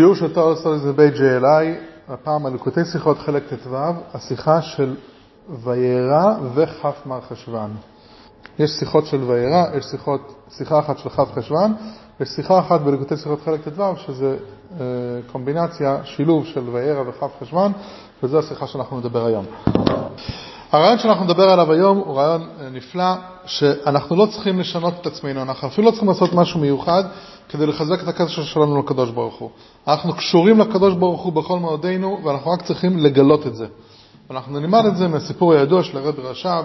שיעור של תואר סטודיס בבית JLI, הפעם על ליקוטי שיחות חלק ט"ו, השיחה של וירא וכף מר חשוון. יש שיחות של וירא, יש שיחות, שיחה אחת של כף חשוון, יש שיחה אחת בליקוטי שיחות חלק ט"ו, שזה אה, קומבינציה, שילוב של וירא וכף חשוון, וזו השיחה שאנחנו נדבר היום. הרעיון שאנחנו נדבר עליו היום הוא רעיון אה, נפלא, שאנחנו לא צריכים לשנות את עצמנו, אנחנו אפילו לא צריכים לעשות משהו מיוחד כדי לחזק את הקשר שלנו לקדוש ברוך הוא. אנחנו קשורים לקדוש ברוך הוא בכל מאודנו, ואנחנו רק צריכים לגלות את זה. אנחנו נלמד את זה מהסיפור הידוע של הרבי רש"ב,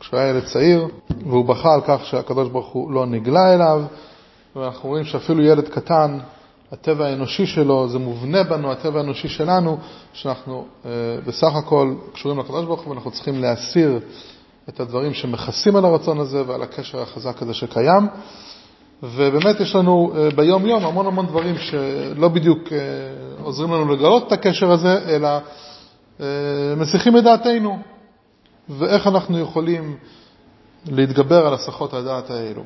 כשהוא היה ילד צעיר, והוא בכה על כך שהקדוש ברוך הוא לא נגלה אליו, ואנחנו רואים שאפילו ילד קטן, הטבע האנושי שלו, זה מובנה בנו, הטבע האנושי שלנו, שאנחנו אה, בסך הכל קשורים לקדוש ברוך הוא ואנחנו צריכים להסיר את הדברים שמכסים על הרצון הזה ועל הקשר החזק הזה שקיים. ובאמת יש לנו אה, ביום יום המון המון דברים שלא בדיוק אה, עוזרים לנו לגלות את הקשר הזה, אלא מסיחים את דעתנו, ואיך אנחנו יכולים להתגבר על הסחות הדעת האלו.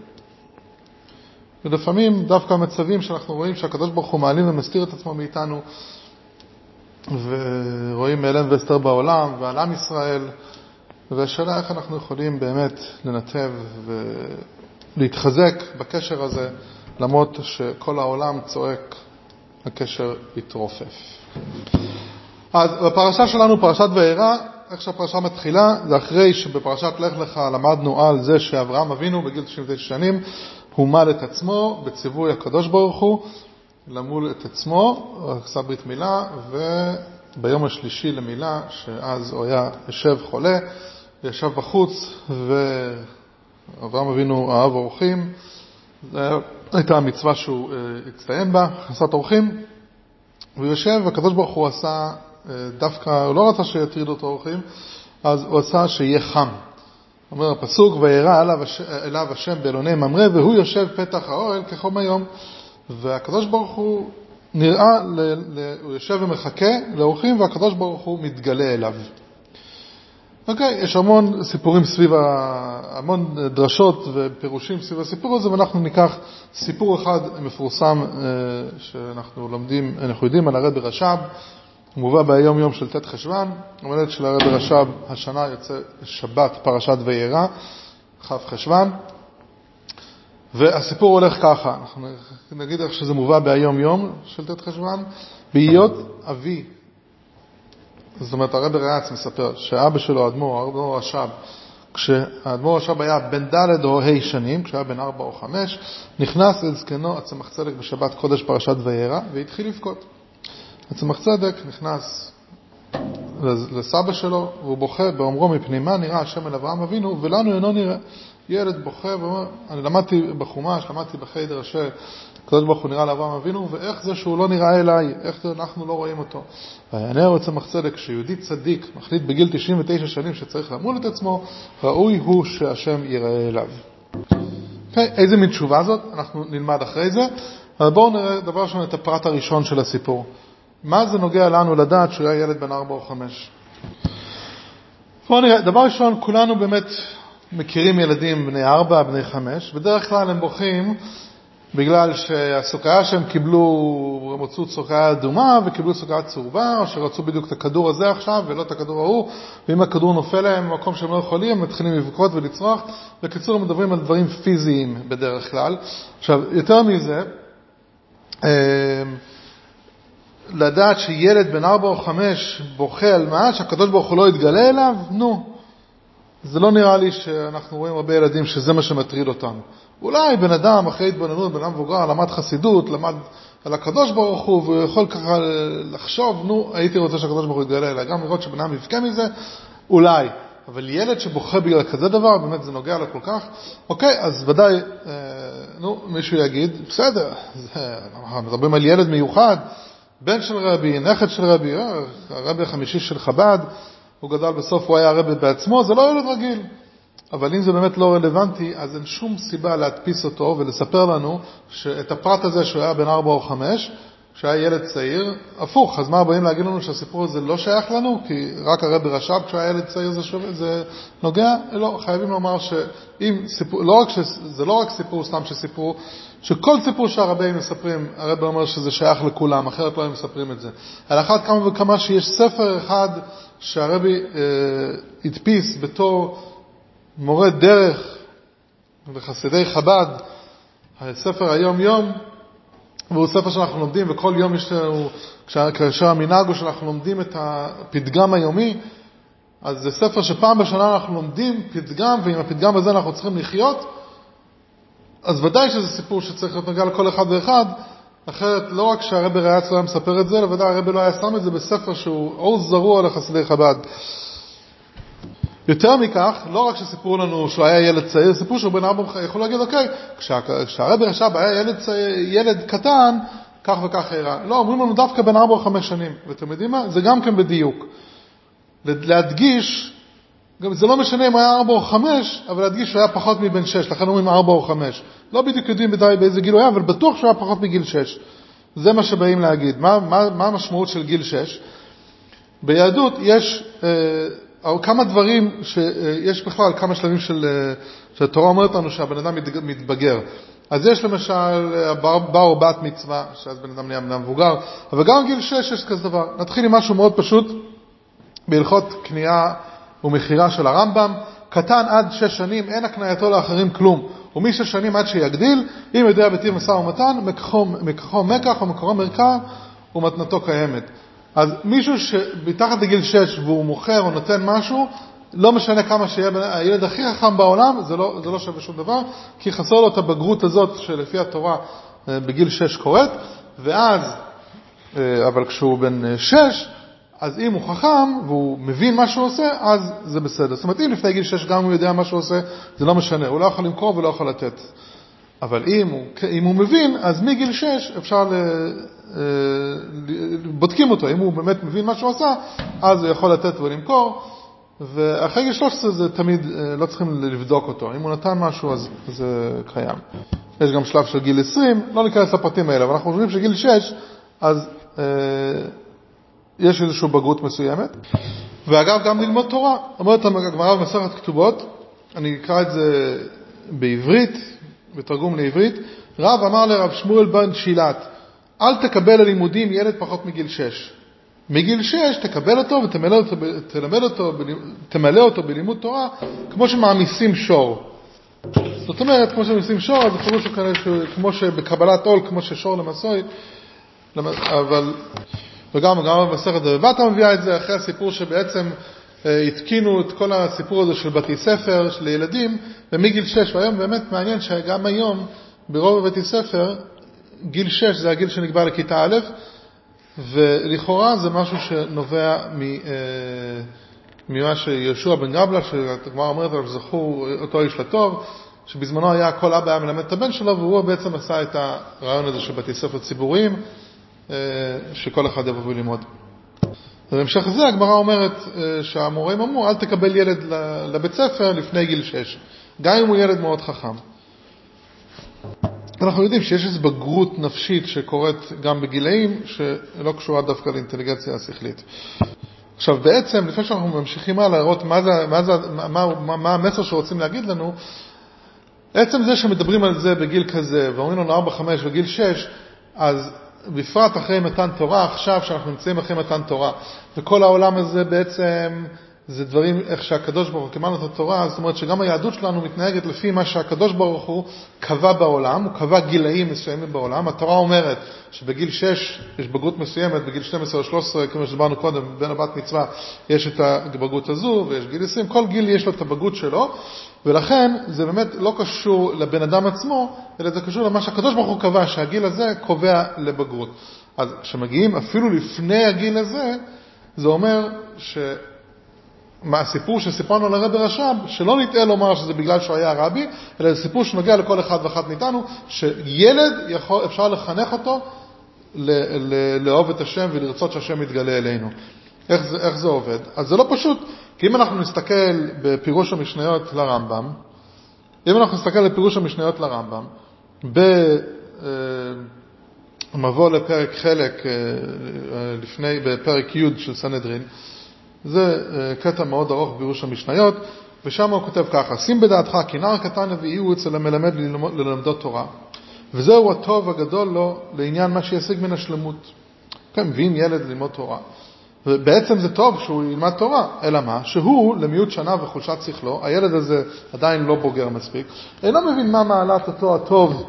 ולפעמים דווקא המצבים שאנחנו רואים שהקדוש ברוך הוא מעלים ומסתיר את עצמו מאיתנו, ורואים אלם ואסתר בעולם ועל עם ישראל, והשאלה איך אנחנו יכולים באמת לנתב ולהתחזק בקשר הזה, למרות שכל העולם צועק, הקשר יתרופף. אז בפרשה שלנו, פרשת וירא, איך שהפרשה מתחילה, זה אחרי שבפרשת לך לך למדנו על זה שאברהם אבינו בגיל 99 שנים הוא מל את עצמו בציווי הקדוש ברוך הוא למול את עצמו, עשה ברית מילה, וביום השלישי למילה, שאז הוא היה יושב חולה, ישב בחוץ, ואברהם אבינו אהב אורחים, זו הייתה המצווה שהוא אה, הצטיין בה, הכנסת אורחים, והוא יושב, והקדוש ברוך הוא עשה, אה, דווקא, הוא לא רצה שיטרידו אותו אורחים, אז הוא עשה שיהיה חם. אומר הפסוק, וירא אליו השם באלוני ממרא, והוא יושב פתח האוהל כחום היום. והקדוש ברוך הוא נראה, ל, ל, הוא יושב ומחכה לאורחים, והקדוש ברוך הוא מתגלה אליו. אוקיי, יש המון סיפורים סביב, ה... המון דרשות ופירושים סביב הסיפור הזה, ואנחנו ניקח סיפור אחד מפורסם אה, שאנחנו לומדים, אנחנו יודעים על הרבי רש"ב, מובא ביום יום של ט' חשוון, עומדת של הרבי רש"ב, השנה יוצא שבת פרשת וירא, כ' חשוון, והסיפור הולך ככה, אנחנו נגיד איך שזה מובא ביום יום של ט' חשוון, בהיות אבי, זאת אומרת הרבי רץ מספר שאבא שלו, האדמו"ר, האדמו"ר רש"ב, כשהאדמו"ר רש"ב היה בן ד' או ה' שנים, כשהיה בן ארבע או חמש, נכנס אל זקנו הצמח צדק בשבת קודש פרשת וירא והתחיל לבכות. הצמח צדק נכנס לסבא שלו והוא בוכה באומרו מפני מה נראה השם אל אברהם אבינו ולנו אינו נראה. ילד בוכה ואומר, אני למדתי בחומש, למדתי בחיידר אשר הקדוש ברוך הוא נראה לאברהם אבינו, ואיך זה שהוא לא נראה אליי, איך זה אנחנו לא רואים אותו. ויענה הרצמח צדק, כשיהודי צדיק מחליט בגיל 99 שנים שצריך למול את עצמו, ראוי הוא שהשם ייראה אליו. Okay, אוקיי, איזה מין תשובה זאת? אנחנו נלמד אחרי זה. אבל בואו נראה דבר ראשון את הפרט הראשון של הסיפור. מה זה נוגע לנו לדעת שהוא היה ילד בן ארבע או חמש? בואו נראה, דבר ראשון, כולנו באמת מכירים ילדים בני ארבע, בני חמש, בדרך כלל הם בוכים בגלל שהסוכריה שהם קיבלו, הם רצו סוכריה אדומה וקיבלו סוכריה צהובה, או שרצו בדיוק את הכדור הזה עכשיו ולא את הכדור ההוא, ואם הכדור נופל להם במקום שהם לא יכולים, הם מתחילים לבכות ולצרוח. בקיצור, הם מדברים על דברים פיזיים בדרך כלל. עכשיו, יותר מזה, אמ, לדעת שילד בן ארבע או חמש בוכה על מה, שהקדוש ברוך הוא לא יתגלה אליו, נו, זה לא נראה לי שאנחנו רואים הרבה ילדים שזה מה שמטריד אותם. אולי בן אדם אחרי התבוננות, בן אדם מבוגר, למד חסידות, למד על הקדוש ברוך הוא, והוא יכול ככה לחשוב, נו, הייתי רוצה שהקדוש ברוך הוא יתגלה אליי, גם לראות שבן אדם יבכה מזה, אולי. אבל ילד שבוכה בגלל כזה דבר, באמת זה נוגע לו כל כך, אוקיי, אז ודאי, אה, נו, מישהו יגיד, בסדר, אנחנו מדברים על ילד מיוחד, בן של רבי, נכד של רבי, אה, הרבי החמישי של חב"ד, הוא גדל בסוף, הוא היה הרבי בעצמו, זה לא ילד רגיל. אבל אם זה באמת לא רלוונטי, אז אין שום סיבה להדפיס אותו ולספר לנו שאת הפרט הזה שהוא היה בן ארבע או חמש, כשהיה ילד צעיר, הפוך, אז מה באים להגיד לנו שהסיפור הזה לא שייך לנו? כי רק הרבי רש"ב כשהיה ילד צעיר זה, שווה, זה נוגע? לא, חייבים לומר שאם סיפור, לא רק ש, זה לא רק סיפור סתם שסיפרו, שכל סיפור שהרבים מספרים, הרבי אומר שזה שייך לכולם, אחרת לא הם מספרים את זה. על אחת כמה וכמה שיש ספר אחד שהרבי אה, הדפיס בתור מורה דרך לחסידי חב"ד, הספר היום יום, והוא ספר שאנחנו לומדים, וכל יום יש לנו, כאשר המנהג הוא שאנחנו לומדים את הפתגם היומי, אז זה ספר שפעם בשנה אנחנו לומדים פתגם, ועם הפתגם הזה אנחנו צריכים לחיות, אז ודאי שזה סיפור שצריך להיות נוגע לכל אחד ואחד, אחרת לא רק שהרבי ריאץ לא היה מספר את זה, אלא ודאי הרבי לא היה שם את זה בספר שהוא אור זרוע לחסידי חב"ד. יותר מכך, לא רק שסיפרו לנו שהוא היה ילד צעיר, סיפרו שהוא בן ארבע, יכול להגיד, אוקיי, כשהרבי רש"ב היה ילד, ילד קטן, כך וכך אירע. לא, אומרים לנו דווקא בן ארבע או חמש שנים. ואתם יודעים מה? זה גם כן בדיוק. להדגיש, גם זה לא משנה אם היה ארבע או חמש, אבל להדגיש שהוא היה פחות מבן שש, לכן אומרים ארבע או חמש. לא בדיוק יודעים בדי באיזה גיל הוא היה, אבל בטוח שהוא היה פחות מגיל שש. זה מה שבאים להגיד. מה, מה, מה המשמעות של גיל שש? ביהדות יש... אה, כמה דברים שיש בכלל, כמה שלבים של, שהתורה אומרת לנו שהבן אדם מתבגר. אז יש למשל בר או בת מצווה, שאז בן אדם נהיה בן אדם מבוגר, אבל גם גיל 6 יש כזה דבר. נתחיל עם משהו מאוד פשוט, בהלכות קנייה ומכירה של הרמב"ם, קטן עד 6 שנים, אין הקנייתו לאחרים כלום. ומשש שנים עד שיגדיל, אם יודע בטיב משא ומתן, מכחו מקח ומקורו מרקע ומתנתו קיימת. אז מישהו שמתחת לגיל 6 והוא מוכר או נותן משהו, לא משנה כמה שיהיה הילד הכי חכם בעולם, זה לא, זה לא שווה שום דבר, כי חסר לו את הבגרות הזאת שלפי התורה אה, בגיל 6 קורית, ואז, אה, אבל כשהוא בן 6, אז אם הוא חכם והוא מבין מה שהוא עושה, אז זה בסדר. זאת אומרת, אם לפני גיל 6 גם הוא יודע מה שהוא עושה, זה לא משנה, הוא לא יכול למכור ולא יכול לתת. אבל אם הוא, אם הוא מבין, אז מגיל 6 אפשר ל... אה, בודקים אותו, אם הוא באמת מבין מה שהוא עשה, אז הוא יכול לתת ולמכור, ואחרי גיל 13 זה תמיד, אה, לא צריכים לבדוק אותו. אם הוא נתן משהו, אז זה קיים. יש גם שלב של גיל 20, לא ניכנס לפרטים האלה, אבל אנחנו חושבים שגיל 6, אז אה, יש איזושהי בגרות מסוימת. ואגב, גם ללמוד תורה. אומרת הגמרא במסכת כתובות, אני אקרא את זה בעברית, בתרגום לעברית, רב אמר לרב שמואל בן שילת, אל תקבל ללימודים ילד פחות מגיל 6. מגיל 6 תקבל אותו ותמלא אותו, תלמד אותו, אותו בלימוד תורה כמו שמעמיסים שור. זאת אומרת, כמו שמעמיסים שור, אז הפירוש הוא כנראה כמו שבקבלת עול, כמו ששור למסוי, אבל, וגם גם במסכת דבבתא מביאה את זה, אחרי הסיפור שבעצם התקינו את כל הסיפור הזה של בתי ספר, של ילדים, ומגיל 6, והיום באמת מעניין שגם היום ברוב בתי ספר גיל 6 זה הגיל שנקבע לכיתה א', ולכאורה זה משהו שנובע אה, ממה שיהושע בן גבלה, שהגמרא אומרת עליו שזכו אותו איש לטוב, שבזמנו היה, כל אבא היה מלמד את הבן שלו, והוא בעצם עשה את הרעיון הזה של בתי ספר ציבוריים, אה, שכל אחד יבוא וללמוד. ובהמשך לזה הגמרא אומרת אה, שהמורים אמרו, אל תקבל ילד לבית ספר לפני גיל 6, גם אם הוא ילד מאוד חכם. אנחנו יודעים שיש איזו בגרות נפשית שקורית גם בגילאים שלא קשורה דווקא לאינטליגנציה השכלית. עכשיו בעצם, לפני שאנחנו ממשיכים הלאה לראות מה, זה, מה, זה, מה, מה, מה המסר שרוצים להגיד לנו, עצם זה שמדברים על זה בגיל כזה ואומרים לנו 4-5 וגיל 6, אז בפרט אחרי מתן תורה, עכשיו שאנחנו נמצאים אחרי מתן תורה, וכל העולם הזה בעצם זה דברים, איך שהקדוש ברוך הוא, קיבלנו את התורה, זאת אומרת שגם היהדות שלנו מתנהגת לפי מה שהקדוש ברוך הוא קבע בעולם, הוא קבע גילאים מסוימים בעולם. התורה אומרת שבגיל 6 יש בגרות מסוימת, בגיל 12 או 13, כמו שדיברנו קודם, בין הבת מצווה יש את הבגרות הזו, ויש גיל 20, כל גיל יש לו את הבגרות שלו, ולכן זה באמת לא קשור לבן אדם עצמו, אלא זה קשור למה שהקדוש ברוך הוא קבע, שהגיל הזה קובע לבגרות. אז כשמגיעים אפילו לפני הגיל הזה, זה אומר ש... מהסיפור שסיפרנו לרבי רש"ב, שלא נטעה לומר שזה בגלל שהוא היה רבי, אלא זה סיפור שנוגע לכל אחד ואחת מאיתנו, שילד יכול, אפשר לחנך אותו לאהוב את השם ולרצות שהשם יתגלה אלינו. איך זה, איך זה עובד? אז זה לא פשוט, כי אם אנחנו נסתכל בפירוש המשניות לרמב"ם, אם אנחנו נסתכל בפירוש המשניות לרמב"ם, מבוא לפרק חלק אה, לפני, בפרק י' של סנהדרין. זה קטע מאוד ארוך בגירוש המשניות, ושם הוא כותב ככה: שים בדעתך כי נער קטן הוא אצל המלמד ללמדו תורה, וזהו הטוב הגדול לו לעניין מה שישיג מן השלמות. כן, מביאים ילד ללמוד תורה. ובעצם זה טוב שהוא ילמד תורה, אלא מה? שהוא, למיעוט שנה וחולשת שכלו, הילד הזה עדיין לא בוגר מספיק, אינו מבין מה מעלת אותו הטוב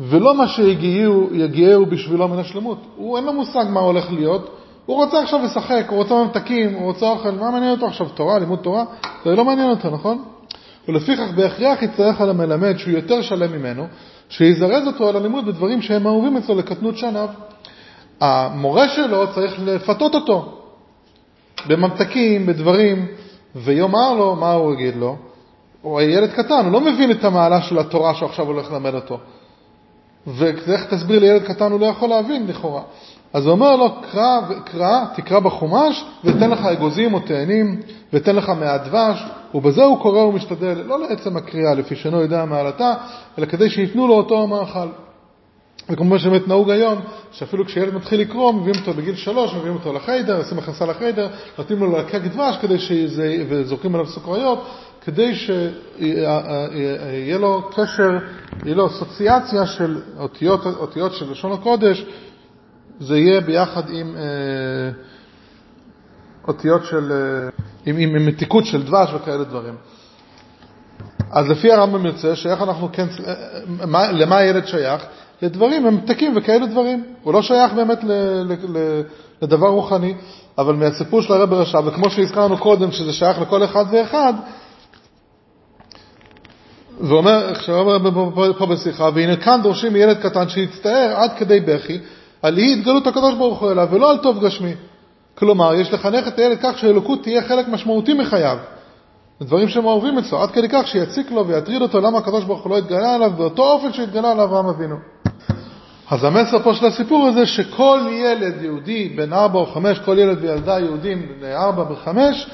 ולא מה שיגיעהו בשבילו מן השלמות. הוא אין לו מושג מה הולך להיות, הוא רוצה עכשיו לשחק, הוא רוצה ממתקים, הוא רוצה אוכל, מה מעניין אותו עכשיו? תורה, לימוד תורה? זה לא מעניין אותו, נכון? ולפיכך בהכרח יצטרך על המלמד שהוא יותר שלם ממנו, שיזרז אותו על הלימוד בדברים שהם אהובים אצלו לקטנות שניו. המורה שלו צריך לפתות אותו בממתקים, בדברים, ויאמר לו, מה הוא יגיד לו? הוא ילד קטן, הוא לא מבין את המעלה של התורה שעכשיו הולך ללמד אותו. ואיך תסביר לילד קטן, הוא לא יכול להבין לכאורה. אז הוא אומר לו, קרא, קרא, תקרא בחומש, ותן לך אגוזים או תאנים, ותן לך מהדבש, ובזה הוא קורא ומשתדל, לא לעצם הקריאה, לפי שאינו יודע מעלתה, אלא כדי שייתנו לו אותו המאכל. וכמובן שבאמת נהוג היום, שאפילו כשילד מתחיל לקרוא, מביאים אותו בגיל שלוש, מביאים אותו לחיידר, עושים הכנסה לחיידר, נותנים לו לקק דבש כדי שזה, וזורקים עליו סוכריות, כדי שיהיה לו קשר, יהיה לו אסוציאציה של אותיות, אותיות של לשון הקודש, זה יהיה ביחד עם אה, אותיות של, אה, עם, עם, עם מתיקות של דבש וכאלה דברים. אז לפי הרמב"ם יוצא שאיך אנחנו כן, אה, מה, למה הילד שייך? לדברים, ממתקים וכאלה דברים. הוא לא שייך באמת ל, ל, ל, לדבר רוחני, אבל מהסיפור של הרב רש"ב, וכמו שהזכרנו קודם, שזה שייך לכל אחד ואחד, ואומר, אומר פה בשיחה, והנה כאן דורשים מילד קטן שיצטער עד כדי בכי על אי התגלות הקדוש ברוך הוא אליו, ולא על טוב גשמי. כלומר, יש לחנך את הילד כך שהאלוקות תהיה חלק משמעותי מחייו. דברים שהם אוהבים אצלו, עד כדי כך שיציק לו ויטריד אותו למה הקדוש ברוך הוא לא התגלה עליו באותו אופן שהתגלה על אברהם אבינו. אז המסר פה של הסיפור הזה, שכל ילד יהודי בן ארבע או חמש, כל ילד וילדה יהודים בני ארבע וחמש,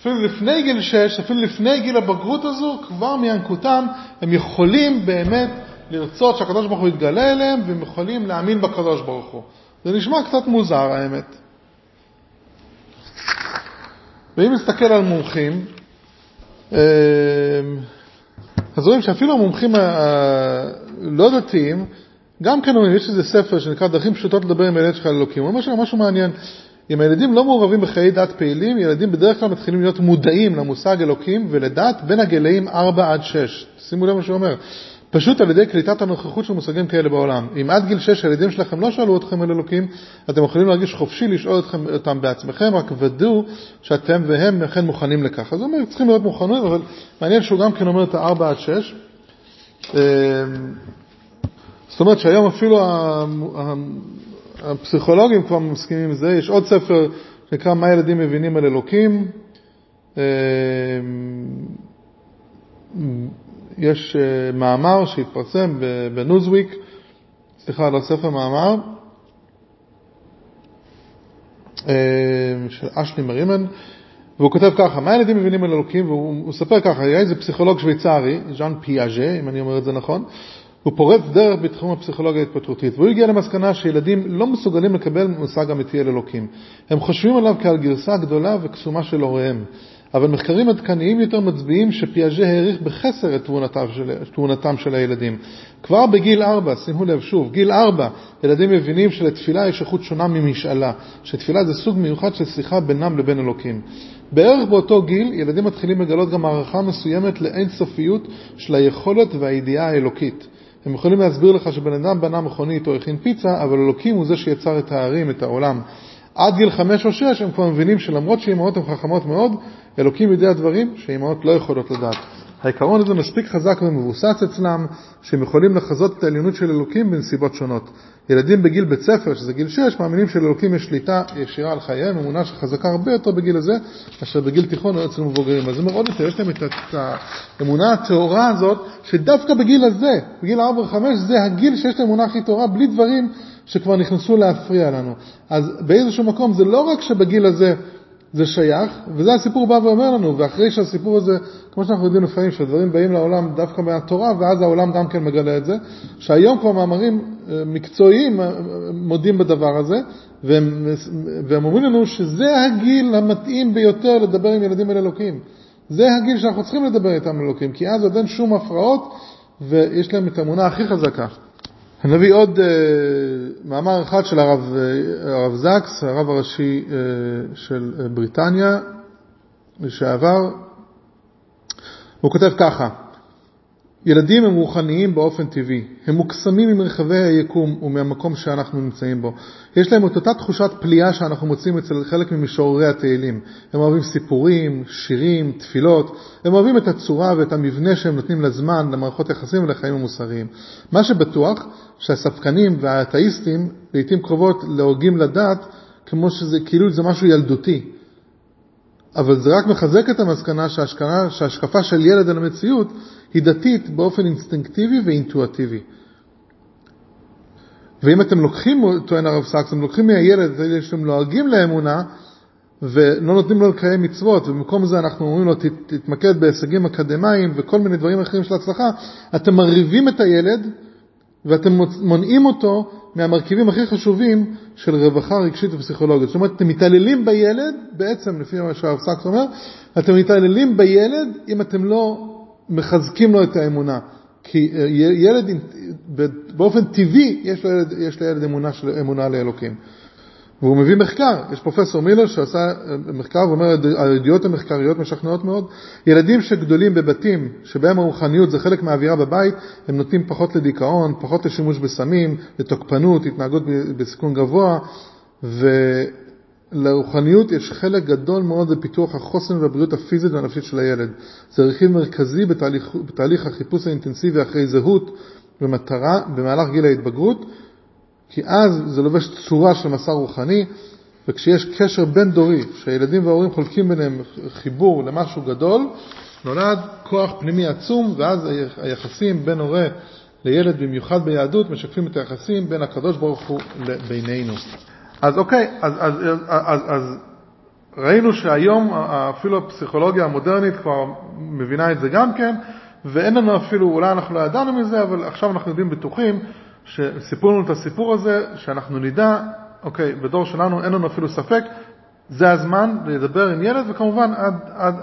אפילו לפני גיל שש, אפילו לפני גיל הבגרות הזו, כבר מינקותם, הם יכולים באמת לרצות שהקדוש ברוך הוא יתגלה אליהם, והם יכולים להאמין בקדוש ברוך הוא. זה נשמע קצת מוזר, האמת. ואם נסתכל על מומחים, אמ, אז רואים שאפילו המומחים הלא דתיים, גם כן אומרים, יש איזה ספר שנקרא דרכים פשוטות לדבר עם הילד שלך על אלוקים. הוא אומר שם משהו מעניין. אם הילדים לא מעורבים בחיי דת פעילים, ילדים בדרך כלל מתחילים להיות מודעים למושג אלוקים ולדת בין הגילאים 4 עד 6. שימו לב מה שהוא אומר. פשוט על ידי קליטת הנוכחות של מושגים כאלה בעולם. אם עד גיל 6 הילדים שלכם לא שאלו אתכם על אלוקים, אתם יכולים להרגיש חופשי לשאול אתכם, אותם בעצמכם, רק ודאו שאתם והם אכן מוכנים לכך. אז הוא אומר, צריכים להיות מוכנים, אבל מעניין שהוא גם כן אומר את ה-4 עד 6. אמ, זאת אומרת שהיום אפילו הפסיכולוגים כבר מסכימים עם זה. יש עוד ספר שנקרא מה ילדים מבינים על אלוקים. יש אה, מאמר שהתפרסם בניוזוויק, סליחה, לא ספר מאמר, אה, של אשלי מרימן, והוא כותב ככה, מה הילדים מבינים על אלוקים? והוא מספר ככה, היה איזה פסיכולוג שוויצרי, ז'אן פיאז'ה, אם אני אומר את זה נכון, הוא פורץ דרך בתחום הפסיכולוגיה ההתפתחותית, והוא הגיע למסקנה שילדים לא מסוגלים לקבל מושג אמיתי על אלוקים. הם חושבים עליו כעל גרסה גדולה וקסומה של הוריהם. אבל מחקרים עדכניים יותר מצביעים שפיאז'ה העריך בחסר את תבונתם של הילדים. כבר בגיל ארבע, שימו לב שוב, גיל ארבע, ילדים מבינים שלתפילה יש איכות שונה ממשאלה, שתפילה זה סוג מיוחד של שיחה בינם לבין אלוקים. בערך באותו גיל, ילדים מתחילים לגלות גם הערכה מסוימת לאין סופיות של היכולת והידיעה האלוקית. הם יכולים להסביר לך שבן אדם בנה מכונית או הכין פיצה, אבל אלוקים הוא זה שיצר את הערים, את העולם. עד גיל חמש או שש הם כבר מבינים שלמרות שאימהות הן חכמות מאוד, אלוקים יודע דברים שאימהות לא יכולות לדעת. העיקרון הזה מספיק חזק ומבוסס אצלם, שהם יכולים לחזות את העליונות של אלוקים בנסיבות שונות. ילדים בגיל בית ספר, שזה גיל 6, מאמינים שלאלוקים יש שליטה ישירה על חייהם, אמונה שחזקה הרבה יותר בגיל הזה, מאשר בגיל תיכון או אצל מבוגרים. אז זה עוד יותר, יש להם את האמונה הטהורה הזאת, שדווקא בגיל הזה, בגיל 4 ו-5, זה הגיל שיש להם אמונה הכי טהורה, בלי דברים שכבר נכנסו להפריע לנו. אז באיזשהו מקום זה לא רק שבגיל הזה זה שייך, וזה הסיפור בא ואומר לנו, ואחרי שהסיפור הזה, כמו שאנחנו יודעים לפעמים, שהדברים באים לעולם דווקא מהתורה, ואז העולם גם כן מגלה את זה, שהיום כבר מאמרים אה, מקצועיים אה, מודים בדבר הזה, והם, והם אומרים לנו שזה הגיל המתאים ביותר לדבר עם ילדים אל אלוקים. זה הגיל שאנחנו צריכים לדבר איתם אלוקים, כי אז עוד אין שום הפרעות, ויש להם את האמונה הכי חזקה. אני נביא עוד uh, מאמר אחד של הרב, uh, הרב זקס, הרב הראשי uh, של בריטניה לשעבר. הוא כותב ככה: ילדים הם רוחניים באופן טבעי, הם מוקסמים ממרחבי היקום ומהמקום שאנחנו נמצאים בו. יש להם את אותה תחושת פליאה שאנחנו מוצאים אצל חלק ממשוררי התהילים. הם אוהבים סיפורים, שירים, תפילות, הם אוהבים את הצורה ואת המבנה שהם נותנים לזמן, למערכות יחסים ולחיים המוסריים. מה שבטוח, שהספקנים והאתאיסטים לעיתים קרובות להוגים לדת כמו שזה, כאילו זה משהו ילדותי. אבל זה רק מחזק את המסקנה שההשקפה, שההשקפה של ילד על המציאות היא דתית באופן אינסטינקטיבי ואינטואטיבי. ואם אתם לוקחים, טוען הרב סקס, אתם לוקחים מהילד את אלה שאתם לועגים לאמונה ולא נותנים לו לקיים מצוות, ובמקום זה אנחנו אומרים לו תתמקד בהישגים אקדמיים וכל מיני דברים אחרים של הצלחה, אתם מרריבים את הילד ואתם מונעים אותו מהמרכיבים הכי חשובים של רווחה רגשית ופסיכולוגית. זאת אומרת, אתם מתעללים בילד, בעצם, לפי מה שהרב סקס אומר, אתם מתעללים בילד אם אתם לא מחזקים לו את האמונה. כי אה, ילד, באופן טבעי, יש לילד, יש לילד אמונה, של, אמונה לאלוקים. והוא מביא מחקר, יש פרופסור מילר שעשה אה, מחקר ואומר, הידיעות המחקריות משכנעות מאוד. ילדים שגדולים בבתים שבהם הרוחניות זה חלק מהאווירה בבית, הם נוטים פחות לדיכאון, פחות לשימוש בסמים, לתוקפנות, התנהגות בסיכון גבוה, ולרוחניות יש חלק גדול מאוד בפיתוח החוסן והבריאות הפיזית והנפשית של הילד. זה רכיב מרכזי בתהליך, בתהליך החיפוש האינטנסיבי אחרי זהות במטרה, במהלך גיל ההתבגרות. כי אז זה לובש צורה של מסע רוחני, וכשיש קשר בין דורי, שהילדים וההורים חולקים ביניהם חיבור למשהו גדול, נולד כוח פנימי עצום, ואז היחסים בין הורה לילד, במיוחד ביהדות, משקפים את היחסים בין הקדוש ברוך הוא לבינינו. אז אוקיי, אז, אז, אז, אז, אז ראינו שהיום אפילו הפסיכולוגיה המודרנית כבר מבינה את זה גם כן, ואין לנו אפילו, אולי אנחנו לא ידענו מזה, אבל עכשיו אנחנו יודעים בטוחים שסיפרו לנו את הסיפור הזה, שאנחנו נדע, אוקיי, בדור שלנו אין לנו אפילו ספק, זה הזמן לדבר עם ילד, וכמובן עד, עד,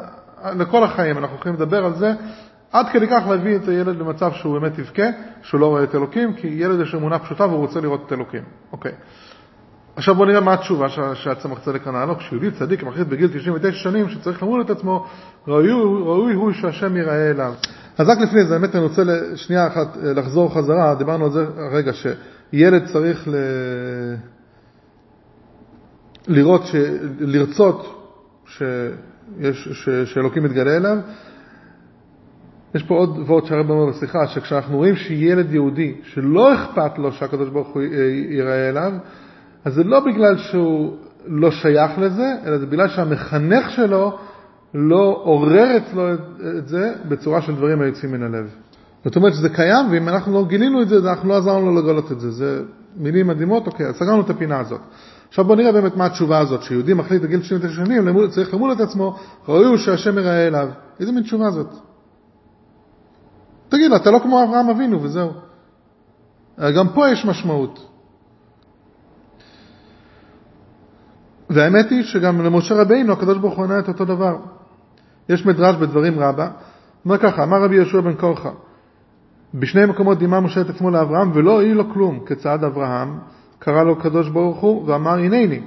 עד לכל החיים אנחנו יכולים לדבר על זה, עד כדי כך להביא את הילד למצב שהוא באמת יבכה, שהוא לא רואה את אלוקים, כי ילד יש אמונה פשוטה והוא רוצה לראות את אלוקים. אוקיי. עכשיו בואו נראה מה התשובה שהצמח צדק ענה לו, כשיהודי צדיק מחליט בגיל 99 שנים שצריך למול את עצמו, ראוי, ראוי הוא שהשם ייראה אליו. אז רק לפני זה, באמת אני רוצה שנייה אחת אה, לחזור חזרה, דיברנו על זה הרגע, שילד צריך ל... לראות, ש... לרצות שיש, ש... שאלוקים מתגלה אליו. יש פה עוד ועוד שהרב אומר בשיחה, שכשאנחנו רואים שילד יהודי שלא אכפת לו שהקדוש ברוך הוא ייראה אליו, אז זה לא בגלל שהוא לא שייך לזה, אלא זה בגלל שהמחנך שלו לא עורר אצלו את זה בצורה של דברים היוצאים מן הלב. זאת אומרת שזה קיים, ואם אנחנו לא גילינו את זה, אנחנו לא עזרנו לו לגלות את זה. זה מילים מדהימות, אוקיי, אז סגרנו את הפינה הזאת. עכשיו בואו נראה באמת מה התשובה הזאת, שיהודי מחליט בגיל 99 שנים, צריך למול את עצמו, ראוי הוא שהשם יראה אליו. איזה מין תשובה זאת? תגיד, אתה לא כמו אברהם אבינו וזהו. גם פה יש משמעות. והאמת היא שגם למשה רבינו הקדוש ברוך הוא ענה את אותו דבר. יש מדרש בדברים רבה, אומר ככה, אמר רבי יהושע בן קורחה, בשני מקומות דימה משה את עצמו לאברהם ולא הועיל לו כלום, כצעד אברהם, קרא לו הקדוש ברוך הוא ואמר הנני,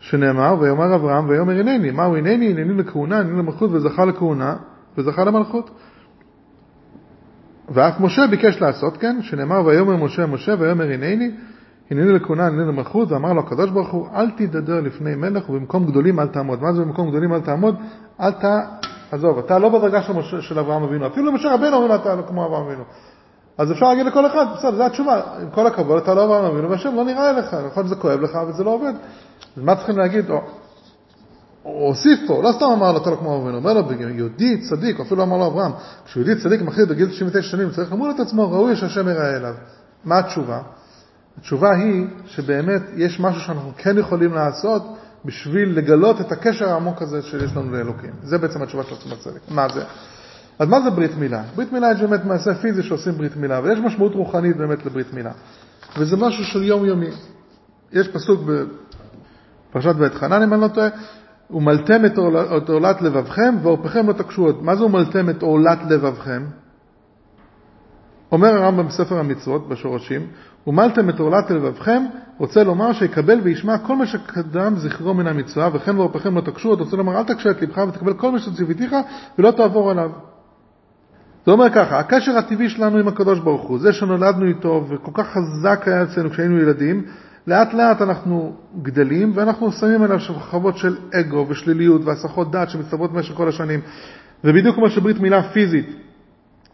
שנאמר ויאמר אברהם ויאמר הנני, מהו הנני? הנני לכהונה, הנני למלכות וזכה לכהונה וזכה למלכות. ואף משה ביקש לעשות כן, שנאמר ויאמר משה משה ויאמר הנני, הנני לכהונה, הנני למלכות, ואמר לו הקדוש ברוך הוא, אל תדבר לפני מלך ובמקום גדולים אל תעמוד. מה זה במקום גדולים אל תעמוד? אל ת... עזוב, אתה לא בדרגה של, משה, של אברהם אבינו, אפילו למשה רבינו אומרים אתה לא כמו אברהם אבינו. אז אפשר להגיד לכל אחד, בסדר, זו התשובה, עם כל הכבוד, אתה לא אברהם אבינו, והשם לא נראה יכול להיות שזה כואב לך, אבל זה לא עובד. אז מה צריכים להגיד? או, הוסיף פה, לא סתם אמר לו, אתה לא כמו אברהם אומר לו, יהודי צדיק, אפילו אמר לו אברהם, כשיהודי צדיק מחליט בגיל 99 שנים, צריך למול את עצמו, ראוי שהשם יראה אליו. מה התשובה? התשובה היא שבאמת יש משהו שאנחנו כן יכולים לעשות בשביל לגלות את הקשר העמוק הזה שיש לנו לאלוקים. זה בעצם התשובה של עצמת צדק. מה זה? אז מה זה ברית מילה? ברית מילה יש באמת מעשה פיזי שעושים ברית מילה, ויש משמעות רוחנית באמת לברית מילה. וזה משהו של יומיומי. יש פסוק בפרשת בית חנן, אם אני לא טועה, ומלתם את עולת לבבכם ועורפכם לא תקשו עוד. מה זה ומלתם את עולת לבבכם? אומר הרמב"ם בספר המצוות, בשורשים, ומלתם את עולת לבבכם, רוצה לומר שיקבל וישמע כל מה שקדם זכרו מן המצווה, וכן ועורפכם לא תקשו עוד, רוצה לומר אל תקשה את לבך ותקבל כל מה שציוויתיך ולא תעבור עליו. זה אומר ככה, הקשר הטבעי שלנו עם הקדוש ברוך הוא, זה שנולדנו איתו וכל כך חזק היה אצלנו כשהיינו ילדים, לאט לאט אנחנו גדלים ואנחנו שמים עליו שכבות של אגו ושליליות והסחות דעת שמצטברות במשך כל השנים. ובדיוק כמו שברית מילה פיזית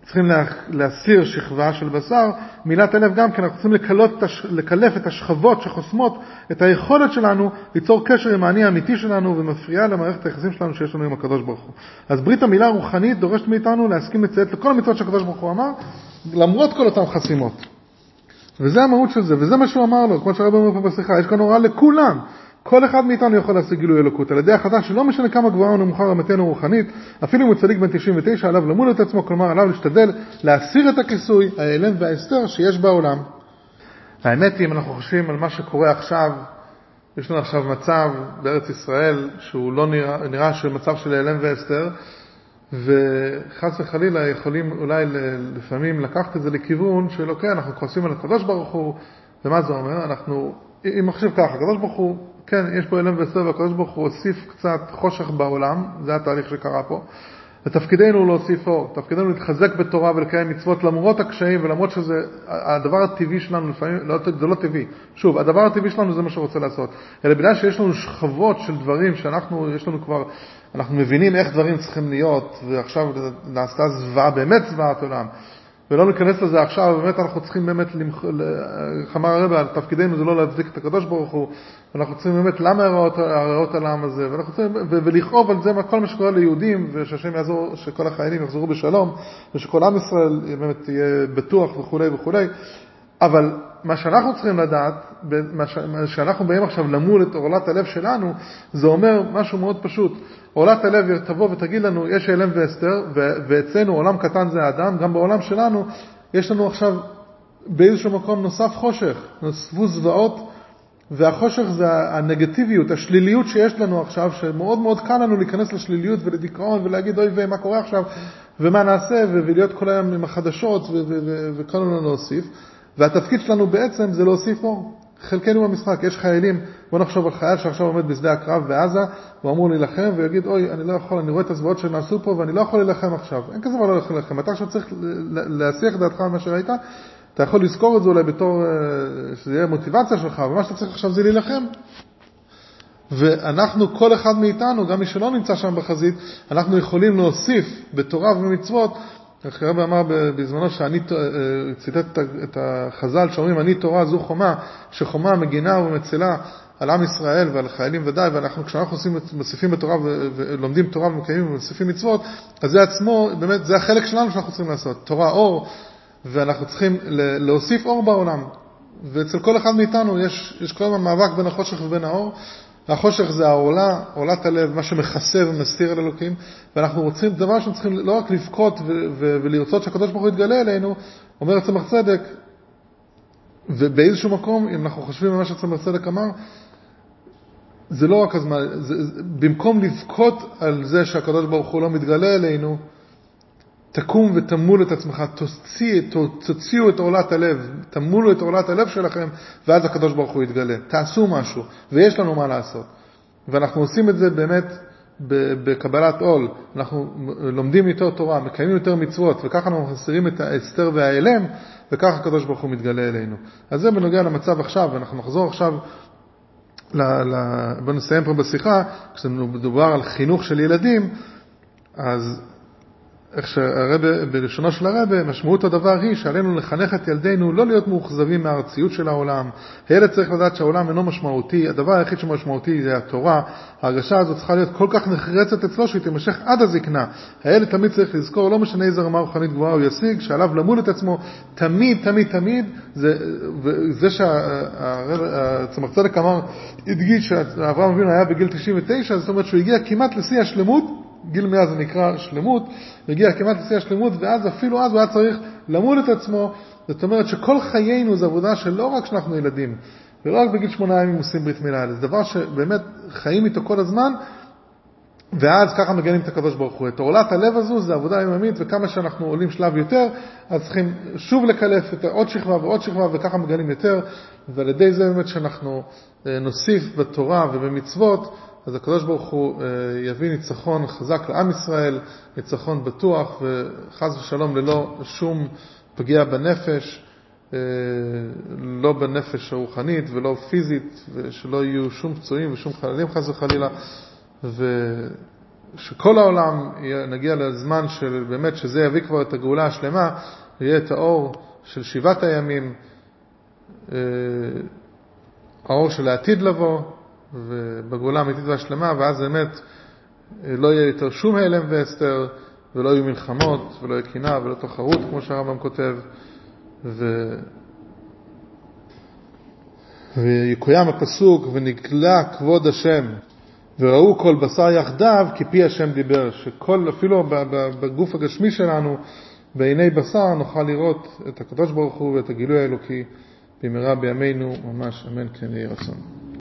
צריכים להסיר שכבה של בשר, מילת הלב גם כן, אנחנו צריכים לקלות, לקלף את השכבות שחוסמות את היכולת שלנו ליצור קשר עם האני האמיתי שלנו ומפריעה למערכת היחסים שלנו שיש לנו עם הקדוש ברוך הוא. אז ברית המילה הרוחנית דורשת מאיתנו להסכים לציית לכל המצוות שהקדוש ברוך הוא אמר, למרות כל אותן חסימות. וזה המהות של זה, וזה מה שהוא אמר לו, כמו שהרב אומר פה בשיחה, יש כאן הוראה לכולם. כל אחד מאיתנו יכול להשיג גילוי אלוקות על ידי החלטה שלא משנה כמה גבוהה או נמוכה רמתנו רוחנית, אפילו אם הוא צדיק בן 99, עליו למול את עצמו, כלומר עליו להשתדל להסיר את הכיסוי, ההיעלם וההסתר שיש בעולם. האמת היא, אם אנחנו חושבים על מה שקורה עכשיו, יש לנו עכשיו מצב בארץ ישראל שהוא לא נראה, נראה של מצב של העלם והסתר, וחס וחלילה יכולים אולי לפעמים לקחת את זה לכיוון של אוקיי, אנחנו כועסים על הקדוש ברוך הוא, ומה זה אומר? אנחנו, אם נחשב ככה, הקדוש ברוך הוא, כן, יש פה אלם וסר, והקדוש ברוך הוא הוסיף קצת חושך בעולם, זה התהליך שקרה פה. ותפקידנו הוא להוסיף אור, תפקידנו להתחזק בתורה ולקיים מצוות למרות הקשיים ולמרות שזה הדבר הטבעי שלנו, לפעמים, לא, זה לא טבעי, שוב, הדבר הטבעי שלנו זה מה שרוצה לעשות, אלא בגלל שיש לנו שכבות של דברים שאנחנו, יש לנו כבר אנחנו מבינים איך דברים צריכים להיות, ועכשיו נעשתה זוועה, באמת זוועת עולם. ולא ניכנס לזה עכשיו, באמת אנחנו צריכים באמת, איך אמר הרבה, תפקידנו זה לא להצדיק את הקדוש ברוך הוא, ואנחנו צריכים באמת, למה הרעות על העם הזה, ואנחנו צריכים, ולכאוב על זה כל מה שקורה ליהודים, ושהשם יעזור, שכל החיילים יחזרו בשלום, ושכל עם ישראל באמת יהיה בטוח וכולי וכולי, אבל מה שאנחנו צריכים לדעת, מה שאנחנו באים עכשיו למול את עורלת הלב שלנו, זה אומר משהו מאוד פשוט. עורלת הלב תבוא ותגיד לנו, יש הלם והסתר, ואצלנו עולם קטן זה האדם, גם בעולם שלנו יש לנו עכשיו באיזשהו מקום נוסף חושך, נוספו זוועות, והחושך זה הנגטיביות, השליליות שיש לנו עכשיו, שמאוד מאוד קל לנו להיכנס לשליליות ולדיכאון ולהגיד אוי ומה קורה עכשיו ומה נעשה ולהיות כל היום עם החדשות וכל הזמן להוסיף. והתפקיד שלנו בעצם זה להוסיף אור. חלקנו במשחק, יש חיילים, בוא נחשוב על חייל שעכשיו עומד בשדה הקרב בעזה, הוא אמור להילחם ויגיד, אוי, אני לא יכול, אני רואה את הזוועות שנעשו פה ואני לא יכול להילחם עכשיו. אין כזה דבר לא יכול להילחם. אתה עכשיו צריך להסיח דעתך ממה שראית, אתה יכול לזכור את זה אולי בתור, אה, שזה יהיה מוטיבציה שלך, ומה שאתה צריך עכשיו זה להילחם. ואנחנו, כל אחד מאיתנו, גם מי שלא נמצא שם בחזית, אנחנו יכולים להוסיף בתורה ובמצוות איך הרב אמר בזמנו שאני אה, ציטט את החז"ל שאומרים אני תורה זו חומה, שחומה מגינה ומצלה על עם ישראל ועל חיילים ודאי, ואנחנו כשאנחנו עושים, מוסיפים בתורה ולומדים תורה ומקיימים ומוסיפים מצוות, אז זה עצמו, באמת, זה החלק שלנו שאנחנו צריכים לעשות, תורה אור, ואנחנו צריכים להוסיף אור בעולם. ואצל כל אחד מאיתנו יש, יש כל הזמן מאבק בין החושך ובין האור, החושך זה העולה, עולת הלב, מה שמכסה ומסתיר על אלוקים, ואנחנו רוצים, דבר שאנחנו צריכים לא רק לבכות ולרצות שהקדוש ברוך הוא יתגלה אלינו, אומר צמח צדק, ובאיזשהו מקום, אם אנחנו חושבים על מה שצמח צדק אמר, זה לא רק הזמן, זה, במקום לבכות על זה שהקדוש ברוך הוא לא מתגלה אלינו, תקום ותמול את עצמך, תוציא, תוציאו את עולת הלב, תמולו את עולת הלב שלכם, ואז הקדוש ברוך הוא יתגלה. תעשו משהו, ויש לנו מה לעשות. ואנחנו עושים את זה באמת בקבלת עול. אנחנו לומדים יותר תורה, מקיימים יותר מצוות, וככה אנחנו מסירים את ההסתר וההיעלם, וככה הקדוש ברוך הוא מתגלה אלינו. אז זה בנוגע למצב עכשיו, ואנחנו נחזור עכשיו, ל, ל, בואו נסיים פה בשיחה, כשמדובר על חינוך של ילדים, אז איך שהרבה, בלשונו של הרבה, משמעות הדבר היא שעלינו לחנך את ילדינו לא להיות מאוכזבים מהארציות של העולם. הילד צריך לדעת שהעולם אינו משמעותי, הדבר היחיד שמשמעותי זה התורה. ההרגשה הזאת צריכה להיות כל כך נחרצת אצלו שהיא תימשך עד הזקנה. הילד תמיד צריך לזכור, לא משנה איזה רמה רוחנית גבוהה הוא ישיג, שעליו למול את עצמו תמיד, תמיד, תמיד, זה, זה שהצמח צדק אמר, הדגיש שאברהם אבינו היה בגיל 99, זאת אומרת שהוא הגיע כמעט לשיא השלמות, גיל 100 זה נקרא שלמות, הגיע כמעט לשיא השלמות, ואז אפילו אז הוא היה צריך למול את עצמו. זאת אומרת שכל חיינו זה עבודה שלא רק שאנחנו ילדים, ולא רק בגיל שמונה ימים עושים ברית מילה, זה דבר שבאמת חיים איתו כל הזמן, ואז ככה מגנים את הקדוש ברוך הוא. את עורלת הלב הזו זה עבודה יממית, וכמה שאנחנו עולים שלב יותר, אז צריכים שוב לקלף את עוד שכבה ועוד שכבה, וככה מגנים יותר, ועל ידי זה באמת שאנחנו אה, נוסיף בתורה ובמצוות, אז הקדוש ברוך הוא אה, יביא ניצחון חזק לעם ישראל, ניצחון בטוח, וחס ושלום ללא שום פגיעה בנפש, אה, לא בנפש הרוחנית ולא פיזית, ושלא יהיו שום פצועים ושום חללים חס וחלילה, ושכל העולם נגיע לזמן של באמת שזה יביא כבר את הגאולה השלמה, ויהיה את האור של שבעת הימים, אה, האור של העתיד לבוא, ובגאולה האמיתית והשלמה, ואז באמת אה, לא יהיה יותר שום הלם והסתר, ולא יהיו מלחמות, ולא יהיה קנאה, ולא תחרות, כמו שהרמב"ם כותב, ו... ויקוים הפסוק, ונגלה כבוד השם, וראו כל בשר יחדיו, כי פי השם דיבר, שכל, אפילו בגוף הגשמי שלנו, בעיני בשר נוכל לראות את הקדוש ברוך הוא ואת הגילוי האלוקי במהרה בימינו ממש, אמן כן יהי רצון.